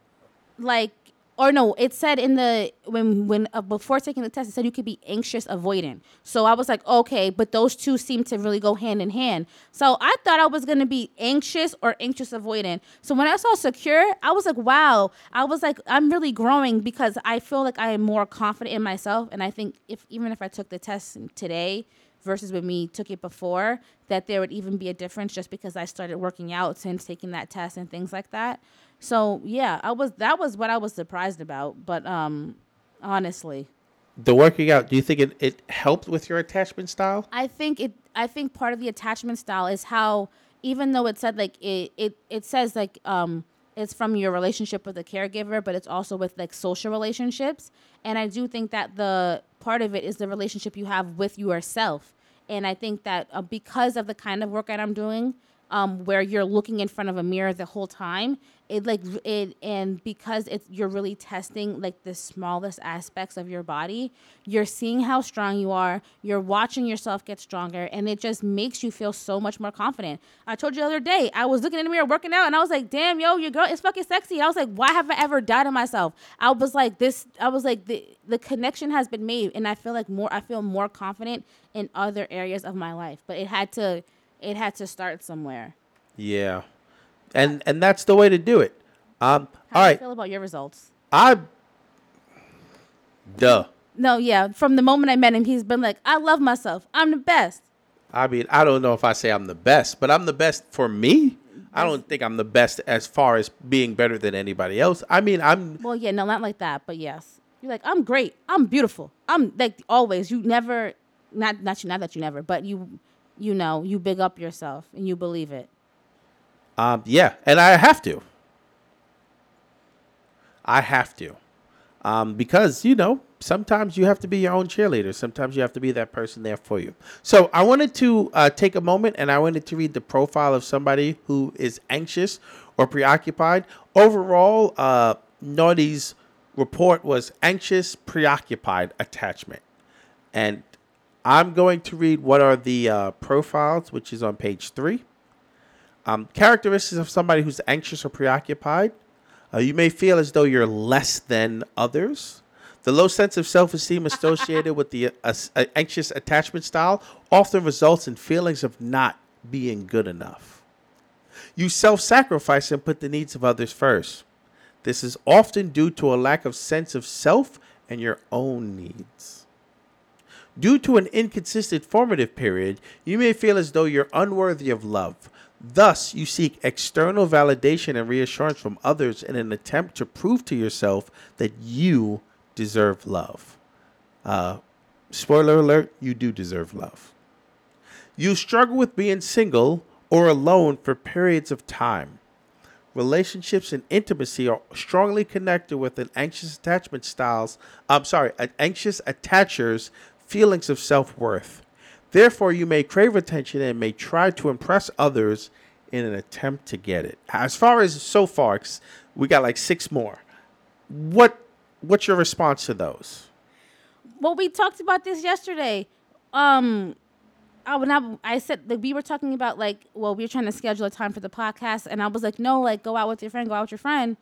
like, or no, it said in the when when uh, before taking the test, it said you could be anxious avoidant. So I was like, okay, but those two seem to really go hand in hand. So I thought I was gonna be anxious or anxious avoidant. So when I saw secure, I was like, wow. I was like, I'm really growing because I feel like I am more confident in myself, and I think if even if I took the test today versus when we took it before, that there would even be a difference just because I started working out since taking that test and things like that. So yeah, I was that was what I was surprised about. But um, honestly, the working out. Do you think it, it helped with your attachment style? I think it. I think part of the attachment style is how even though it said like it it it says like um it's from your relationship with the caregiver, but it's also with like social relationships. And I do think that the part of it is the relationship you have with yourself. And I think that uh, because of the kind of work that I'm doing, um, where you're looking in front of a mirror the whole time, it like it and because it's you're really testing like the smallest aspects of your body you're seeing how strong you are you're watching yourself get stronger and it just makes you feel so much more confident. I told you the other day i was looking in the mirror working out and i was like damn yo your girl is fucking sexy. I was like why have i ever doubted myself? I was like this i was like the the connection has been made and i feel like more i feel more confident in other areas of my life. But it had to it had to start somewhere. Yeah and and that's the way to do it. Um, How all do right. you feel about your results? I, duh. No, yeah. From the moment I met him, he's been like, "I love myself. I'm the best." I mean, I don't know if I say I'm the best, but I'm the best for me. I don't think I'm the best as far as being better than anybody else. I mean, I'm Well, yeah, no, not like that, but yes. You're like, I'm great. I'm beautiful. I'm like always. You never, not not you, not that you never, but you, you know, you big up yourself and you believe it. Um, yeah, and I have to. I have to. Um, because, you know, sometimes you have to be your own cheerleader. Sometimes you have to be that person there for you. So I wanted to uh, take a moment and I wanted to read the profile of somebody who is anxious or preoccupied. Overall, uh, Naughty's report was anxious, preoccupied attachment. And I'm going to read what are the uh, profiles, which is on page three. Um, characteristics of somebody who's anxious or preoccupied. Uh, you may feel as though you're less than others. The low sense of self esteem associated with the uh, uh, anxious attachment style often results in feelings of not being good enough. You self sacrifice and put the needs of others first. This is often due to a lack of sense of self and your own needs. Due to an inconsistent formative period, you may feel as though you're unworthy of love. Thus, you seek external validation and reassurance from others in an attempt to prove to yourself that you deserve love. Uh, spoiler alert, you do deserve love. You struggle with being single or alone for periods of time. Relationships and intimacy are strongly connected with an anxious attachment styles. I'm sorry, an anxious attachers feelings of self-worth. Therefore, you may crave attention and may try to impress others in an attempt to get it. As far as so far, we got like six more. What what's your response to those? Well, we talked about this yesterday. Um, I when I, I said that we were talking about like, well, we were trying to schedule a time for the podcast, and I was like, no, like go out with your friend, go out with your friend.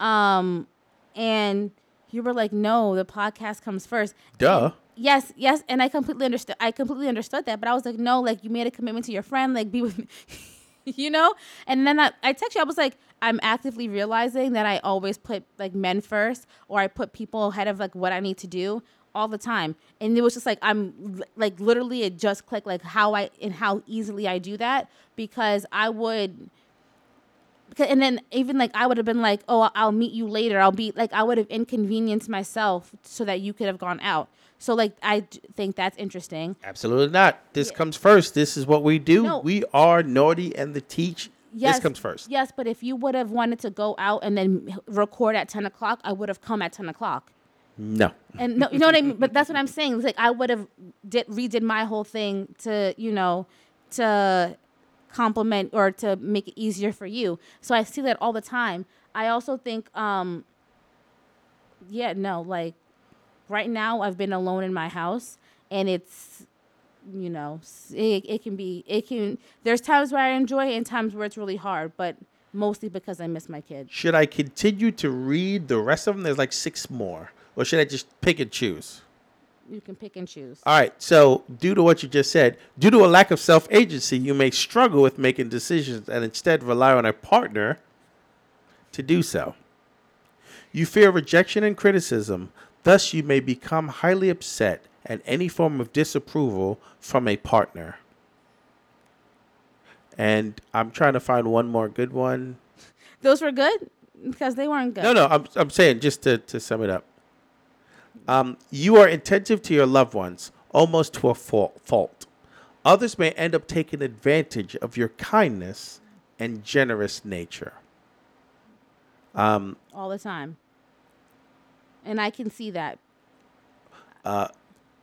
Um, and you were like, no, the podcast comes first. Duh. Yes, yes, and I completely understood. I completely understood that, but I was like, no, like you made a commitment to your friend, like be with me, you know. And then I, I text you. I was like, I'm actively realizing that I always put like men first, or I put people ahead of like what I need to do all the time. And it was just like I'm like literally it just clicked like how I and how easily I do that because I would and then even like I would have been like, "Oh, I'll meet you later. I'll be like I would have inconvenienced myself so that you could have gone out." So like I think that's interesting. Absolutely not. This yeah. comes first. This is what we do. No. We are naughty and the teach. Yes, this comes first. Yes, but if you would have wanted to go out and then record at ten o'clock, I would have come at ten o'clock. No. And no, you know what I mean. But that's what I'm saying. It's like I would have did redid my whole thing to you know to compliment or to make it easier for you. So I see that all the time. I also think, um, yeah, no, like right now I've been alone in my house and it's, you know, it, it can be, it can, there's times where I enjoy it and times where it's really hard, but mostly because I miss my kids. Should I continue to read the rest of them? There's like six more. Or should I just pick and choose? you can pick and choose. All right. So, due to what you just said, due to a lack of self agency, you may struggle with making decisions and instead rely on a partner to do so. You fear rejection and criticism, thus, you may become highly upset at any form of disapproval from a partner. And I'm trying to find one more good one. Those were good because they weren't good. No, no, I'm, I'm saying just to, to sum it up. Um, you are attentive to your loved ones, almost to a fault. Others may end up taking advantage of your kindness and generous nature. Um, All the time. And I can see that. Uh,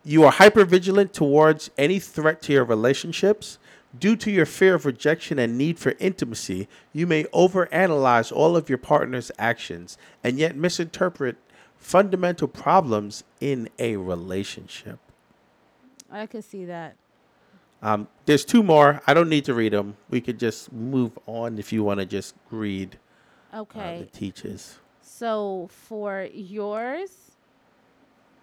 you are hyper vigilant towards any threat to your relationships. Due to your fear of rejection and need for intimacy, you may overanalyze all of your partner's actions and yet misinterpret fundamental problems in a relationship. I could see that. Um, there's two more. I don't need to read them. We could just move on if you want to just read. Okay. Uh, the teachers. So for yours,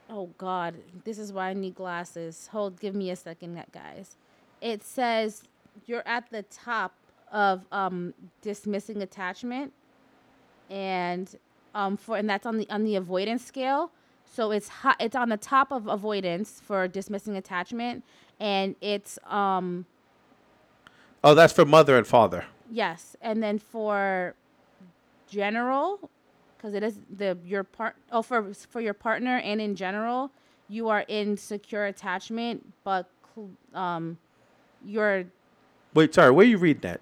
oh God, this is why I need glasses. Hold, give me a second, guys. It says you're at the top of um, dismissing attachment, and um, for and that's on the on the avoidance scale. So it's hot, it's on the top of avoidance for dismissing attachment, and it's um Oh, that's for mother and father. yes, and then for general, because it is the your part. Oh, for for your partner and in general, you are in secure attachment, but um, you're Wait, sorry, where you reading that?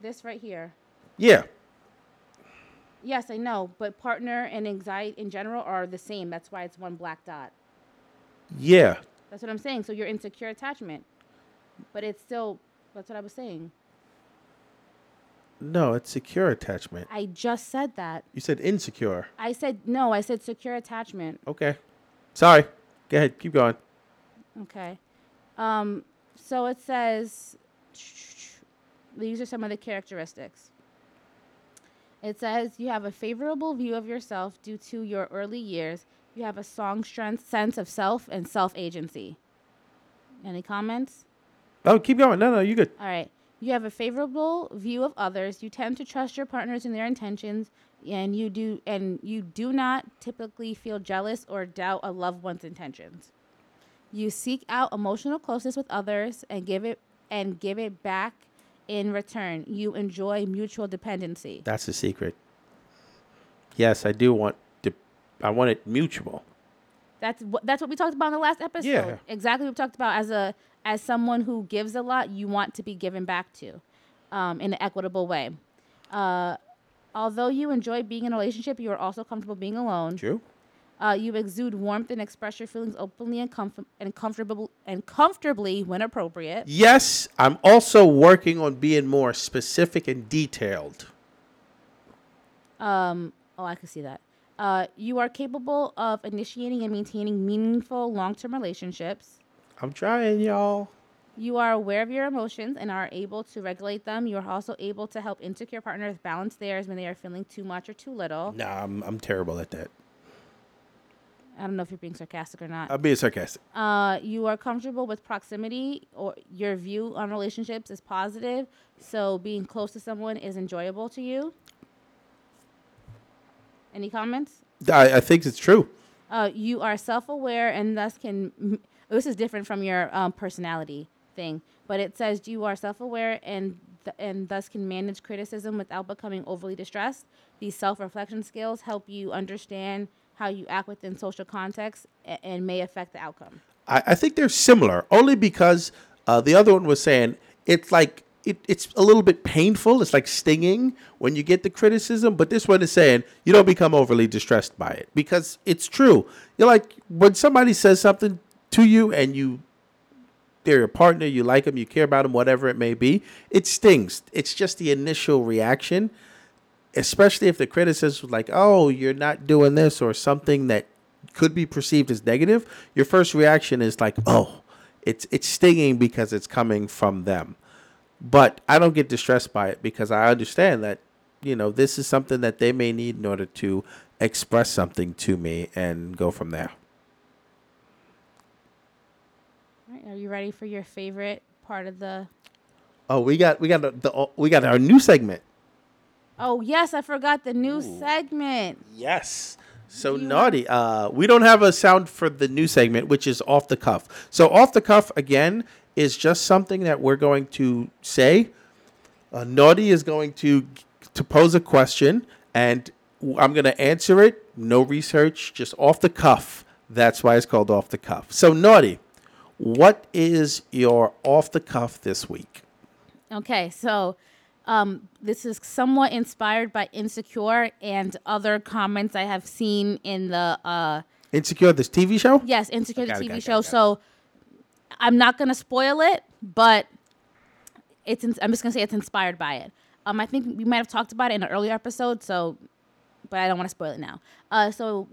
this right here. Yeah. Yes, I know, but partner and anxiety in general are the same. That's why it's one black dot. Yeah. That's what I'm saying. So you're in secure attachment, but it's still. That's what I was saying. No, it's secure attachment. I just said that. You said insecure. I said no. I said secure attachment. Okay. Sorry. Go ahead. Keep going. Okay. Um, so it says these are some of the characteristics. It says you have a favorable view of yourself due to your early years. You have a strong strength, sense of self and self agency. Any comments? Oh, keep going. No, no, you good. All right. You have a favorable view of others. You tend to trust your partners and their intentions, and you do and you do not typically feel jealous or doubt a loved one's intentions. You seek out emotional closeness with others and give it and give it back in return. You enjoy mutual dependency. That's the secret. Yes, I do want to. I want it mutual. That's what that's what we talked about in the last episode. Yeah. Exactly what we talked about as a as someone who gives a lot, you want to be given back to, um, in an equitable way. Uh, although you enjoy being in a relationship, you are also comfortable being alone. True. Uh, you exude warmth and express your feelings openly and, comf- and comfortable and comfortably when appropriate. Yes, I'm also working on being more specific and detailed. Um, oh, I can see that. Uh, you are capable of initiating and maintaining meaningful long-term relationships. I'm trying, y'all. You are aware of your emotions and are able to regulate them. You are also able to help insecure partners balance theirs when they are feeling too much or too little. Nah, I'm I'm terrible at that. I don't know if you're being sarcastic or not. I'm being sarcastic. Uh, you are comfortable with proximity, or your view on relationships is positive. So being close to someone is enjoyable to you. Any comments? I, I think it's true. Uh, you are self-aware and thus can. m- This is different from your um, personality thing, but it says you are self-aware and th- and thus can manage criticism without becoming overly distressed. These self-reflection skills help you understand how you act within social contexts a- and may affect the outcome. I, I think they're similar only because uh, the other one was saying it's like it, it's a little bit painful. It's like stinging when you get the criticism, but this one is saying you don't become overly distressed by it because it's true. You're like when somebody says something to you and you they're your partner, you like them, you care about them, whatever it may be, it stings. It's just the initial reaction, especially if the criticism was like, "Oh, you're not doing this," or something that could be perceived as negative. Your first reaction is like, "Oh, it's it's stinging because it's coming from them." But I don't get distressed by it because I understand that, you know, this is something that they may need in order to express something to me and go from there. All right, are you ready for your favorite part of the? Oh, we got we got the, the we got our new segment. Oh yes, I forgot the new segment. Yes. So You naughty. Uh, we don't have a sound for the new segment, which is off the cuff. So off the cuff again is just something that we're going to say. Uh, naughty is going to to pose a question, and I'm going to answer it. No research, just off the cuff. That's why it's called off the cuff. So naughty, what is your off the cuff this week? Okay, so um, this is somewhat inspired by Insecure and other comments I have seen in the uh, Insecure, this TV show. yes Insecure the TV it, show. got it, got it. So I'm not gonna spoil it, but it's in, I'm just gonna say it's inspired by it. Um, I think we might have talked about it in an earlier episode, so but I don't want to spoil it now. Uh, so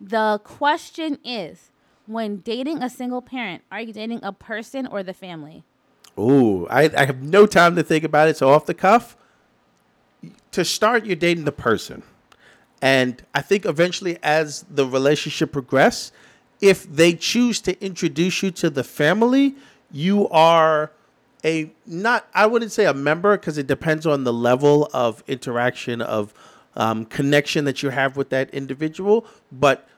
the question is, when dating a single parent, are you dating a person or the family? Ooh, I, I have no time to think about it. So off the cuff, to start, you're dating the person, and I think eventually, as the relationship progresses, if they choose to introduce you to the family, you are a not. I wouldn't say a member because it depends on the level of interaction of um, connection that you have with that individual. But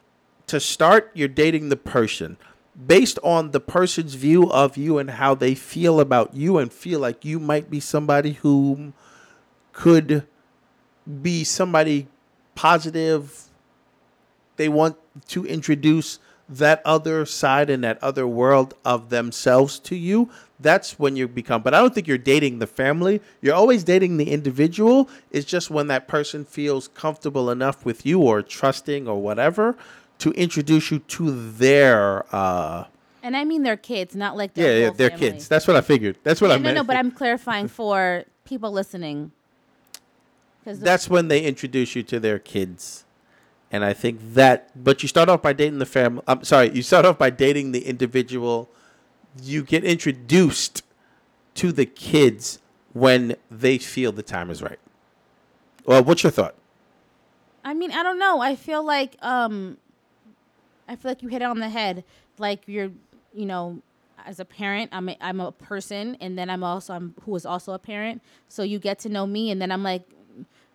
to start, you're dating the person. based on the person's view of you and how they feel about you and feel like you might be somebody who could be somebody positive they want to introduce that other side and that other world of themselves to you that's when you become. But i don't think you're dating the family. You're always dating the individual. It's just when that person feels comfortable enough with you or trusting or whatever to introduce you to their uh And I mean their kids, not like their yeah, yeah their family. kids that's what i figured that's what Yeah, i no, meant no, no, but I'm clarifying for people listening. Because that's when they introduce you to their kids and i think that but you start off by dating the family i'm sorry you start off by dating the individual you get introduced to the kids when they feel the time is right well what's your thought I mean, I don't know. I feel like um I feel like you hit it on the head. Like you're, you know, as a parent, I'm a, I'm a person and then I'm also I'm who is also a parent. So you get to know me and then I'm like,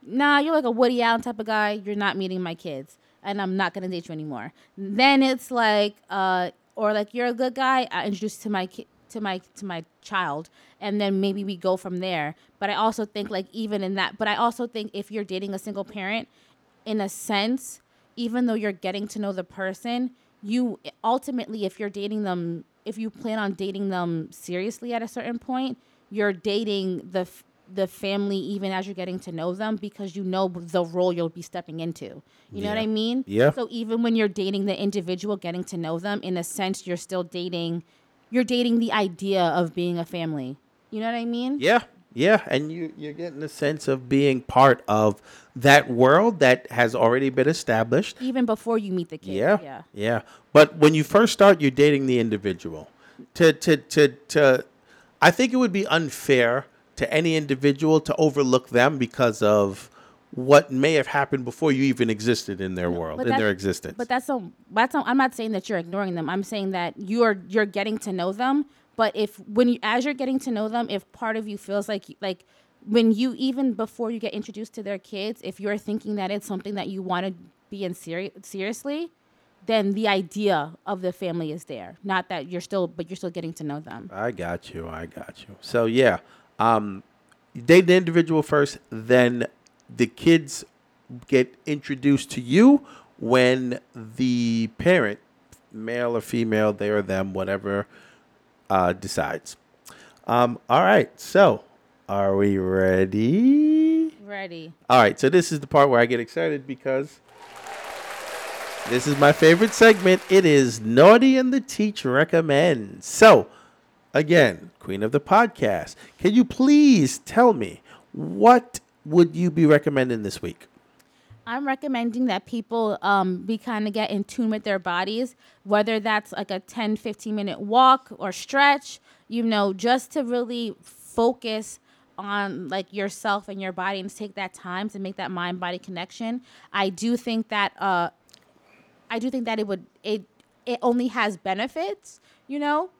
"Nah, you're like a Woody Allen type of guy. You're not meeting my kids and I'm not to date you anymore." Then it's like uh or like you're a good guy, I introduce to my kid to my to my child and then maybe we go from there but i also think like even in that but i also think if you're dating a single parent in a sense, even though you're getting to know the person, you ultimately, if you're dating them, if you plan on dating them seriously at a certain point, you're dating the f- the family even as you're getting to know them because you know the role you'll be stepping into. You know what I mean? Yeah. So even when you're dating the individual, getting to know them, in a sense, you're still dating. You're dating the idea of being a family. You know what I mean? Yeah, yeah, and you you're getting a sense of being part of that world that has already been established. Even before you meet the kid. Yeah, Yeah. yeah. But when you first start, you're dating the individual. To to to to, I think it would be unfair to any individual to overlook them because of what may have happened before you even existed in their world, in their existence. But that's a that's a, I'm not saying that you're ignoring them. I'm saying that you're you're getting to know them. But if when you as you're getting to know them, if part of you feels like like when you even before you get introduced to their kids, if you're thinking that it's something that you want to be in seri- seriously, then the idea of the family is there. Not that you're still, but you're still getting to know them. I got you. I got you. So yeah, um, date the individual first, then the kids get introduced to you when the parent, male or female, they or them, whatever, uh, decides. Um, all right. So, are we ready? Ready? All right. So this is the part where I get excited because this is my favorite segment. It is Naughty and the Teach recommends. So, again, Queen of the Podcast, can you please tell me what would you be recommending this week? I'm recommending that people um, be kind of get in tune with their bodies, whether that's like a 10, 15 minute walk or stretch, you know, just to really focus on like yourself and your body and take that time to make that mind body connection. I do think that uh, I do think that it would it it only has benefits, you know.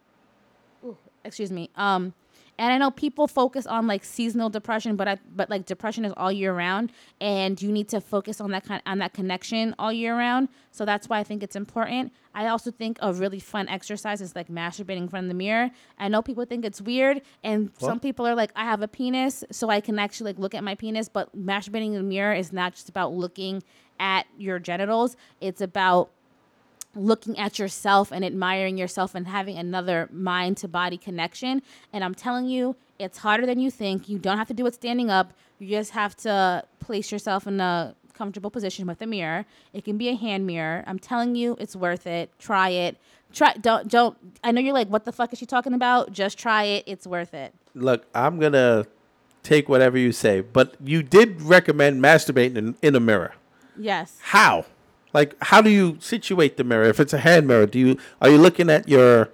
Ooh, excuse me. Um, and I know people focus on like seasonal depression, but I, but like depression is all year round, and you need to focus on that kind on that connection all year round. So that's why I think it's important. I also think a really fun exercise is like masturbating in front of the mirror. I know people think it's weird, and some people are like, I have a penis, so I can actually like look at my penis. But masturbating in the mirror is not just about looking at your genitals; it's about looking at yourself and admiring yourself and having another mind to body connection. And I'm telling you, it's harder than you think. You don't have to do it standing up. You just have to place yourself in a comfortable position with a mirror. It can be a hand mirror. I'm telling you, it's worth it. Try it. Try don't don't I know you're like, what the fuck is she talking about? Just try it. It's worth it. Look, I'm to take whatever you say, but you did recommend masturbating in, in a mirror. Yes. How? Like, how do you situate the mirror? If it's a hand mirror, do you are you looking at your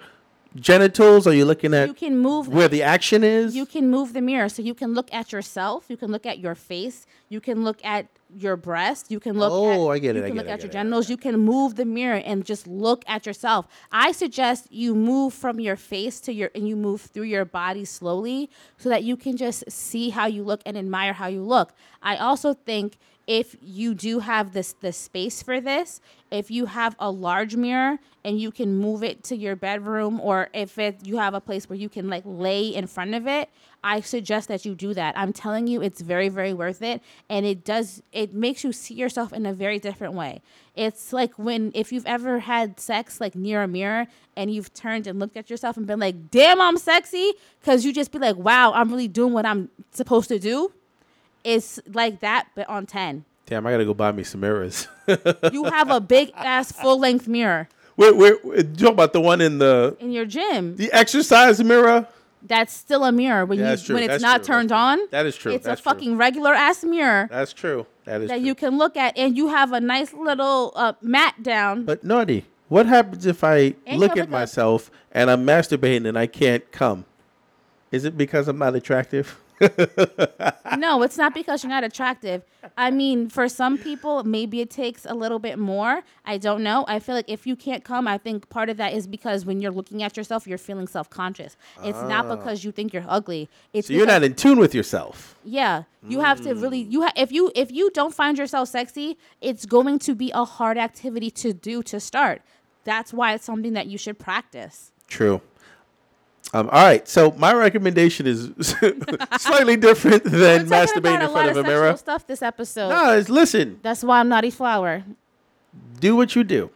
genitals? Are you looking at You can move where the action is? you can move the mirror. So you can look at yourself. You can look at your face. You can look at your breast. You can look Oh, at, I get it, you can look it, at your it, genitals. you can move the mirror and just look at yourself. I suggest you move from your face to your and you move through your body slowly so that you can just see how you look and admire how you look. I also think if you do have this the space for this, if you have a large mirror and you can move it to your bedroom or if it you have a place where you can like lay in front of it, I suggest that you do that. I'm telling you it's very very worth it and it does it makes you see yourself in a very different way. It's like when if you've ever had sex like near a mirror and you've turned and looked at yourself and been like, "Damn, I'm sexy," cuz you just be like, "Wow, I'm really doing what I'm supposed to do." It's like that, but on 10. Damn, I gotta go buy me some mirrors. You have a big ass full length mirror wait, wait, wait, you talking about the one in the in your gym. the exercise mirror? That's still a mirror when Yeah, you when it's That's not true. turned on. That is true. It's That's a true. fucking regular ass mirror That's true. That is that true. you can look at, and you have a nice little uh, mat down. But naughty, what happens if I look at myself and I'm masturbating and I can't come? Is it because I'm not attractive? no, it's not because you're not attractive. I mean, for some people, maybe it takes a little bit more. I don't know. I feel like if you can't come, I think part of that is because when you're looking at yourself, you're feeling self conscious. It's not because you think you're ugly. It's Ah. So you're not in tune with yourself. Yeah, you have to really Mm. you ha- if you if you don't find yourself sexy, it's going to be a hard activity to do to start. That's why it's something that you should practice. True. Um, all right, so my recommendation is slightly different than masturbating in front lot of a mirror. stuff this episode. No, it's, listen, That's why I'm naughty flower. do what you do.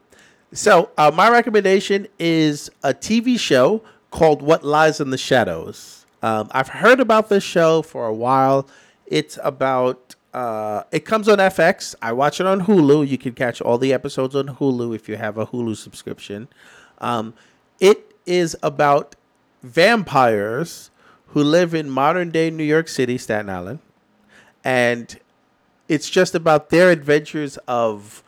So, uh, my recommendation is a TV show called What Lies in the Shadows. Um, I've heard about this show for a while. It's about, uh, it comes on FX. I watch it on Hulu. You can catch all the episodes on Hulu if you have a Hulu subscription. Um, it is about vampires who live in modern day New York City, Staten Island. And it's just about their adventures of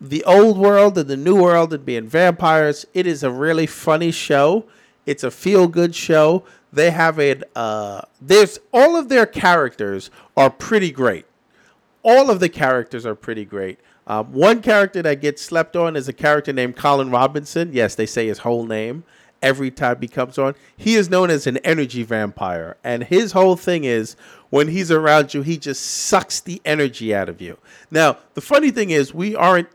the old world and the new world and being vampires. It is a really funny show. It's a feel good show. They have it. Uh, there's all of their characters are pretty great. All of the characters are pretty great. Um, one character that gets slept on is a character named Colin Robinson. Yes, they say his whole name every time he comes on. He is known as an energy vampire, and his whole thing is when he's around you, he just sucks the energy out of you. Now, the funny thing is, we aren't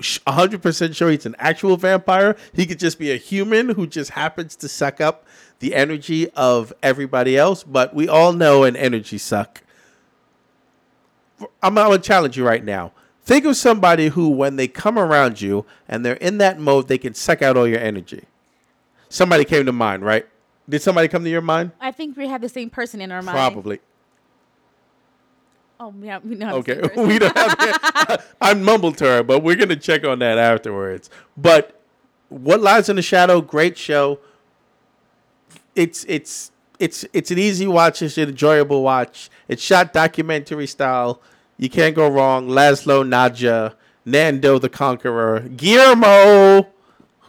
100% sure he's an actual vampire. He could just be a human who just happens to suck up the energy of everybody else, but we all know an energy suck. I'm, going to challenge you right now. Think of somebody who, when they come around you and they're in that mode, they can suck out all your energy. Somebody came to mind, right? Did somebody come to your mind? I think we have the same person in our mind. Probably. Oh, yeah, we know. Okay, we don't have. I mumbled to her, but we're gonna check on that afterwards. But what lies in the shadow? Great show. It's it's it's it's an easy watch. It's an enjoyable watch. It's shot documentary style. You can't go wrong. Laszlo Nadja, Nandor the Conqueror, Guillermo,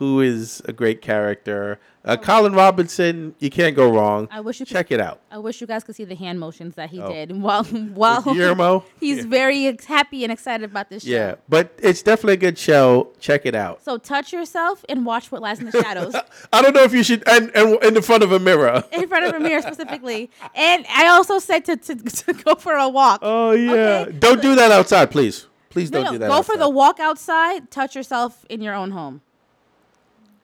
who is a great character. Uh, Colin Robinson, you can't go wrong. I wish you could- check it out. I wish you guys could see the hand motions that he Oh. did while while Guillermo? he's Yeah. very happy and excited about this show. Yeah, but it's definitely a good show. Check it out. So touch yourself and watch what lies in the shadows I don't know if you should, and, and in the front of a mirror. in front of a mirror specifically. And I also said to, to, to go for a walk. Oh yeah! Okay. Don't do that outside, please. Please don't no, do that. go for the walk outside. Touch yourself in your own home.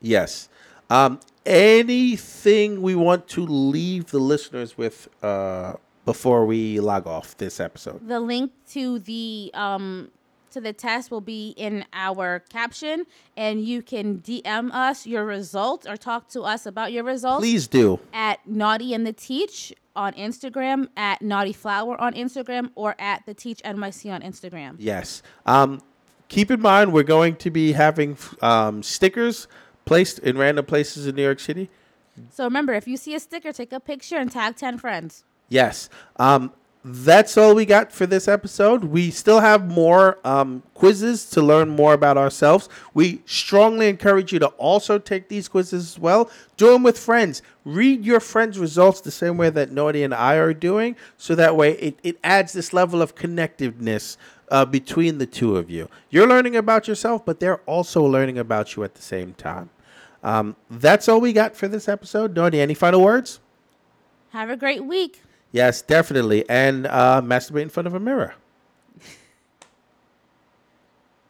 Yes. Um, anything we want to leave the listeners with uh, before we log off this episode? The link to the um to the test will be in our caption, and you can DM us your results or talk to us about your results Please do. at Naughty and the Teach on Instagram, at Naughty Flower on Instagram, or at the Teach NYC on Instagram. Yes. Um, keep in mind we're going to be having um, stickers placed in random places in New York City. So remember, if you see a sticker, take a picture and tag ten friends. Yes. Um, that's all we got for this episode. We still have more um, quizzes to learn more about ourselves. We strongly encourage you to also take these quizzes as well. Do them with friends. Read your friends' results the same way that Naughty and I are doing, so that way it, it adds this level of connectiveness uh, between the two of you. You're learning about yourself, but they're also learning about you at the same time. Um, that's all we got for this episode. Naughty, any final words? Have a great week. Yes, definitely. And uh, masturbate in front of a mirror.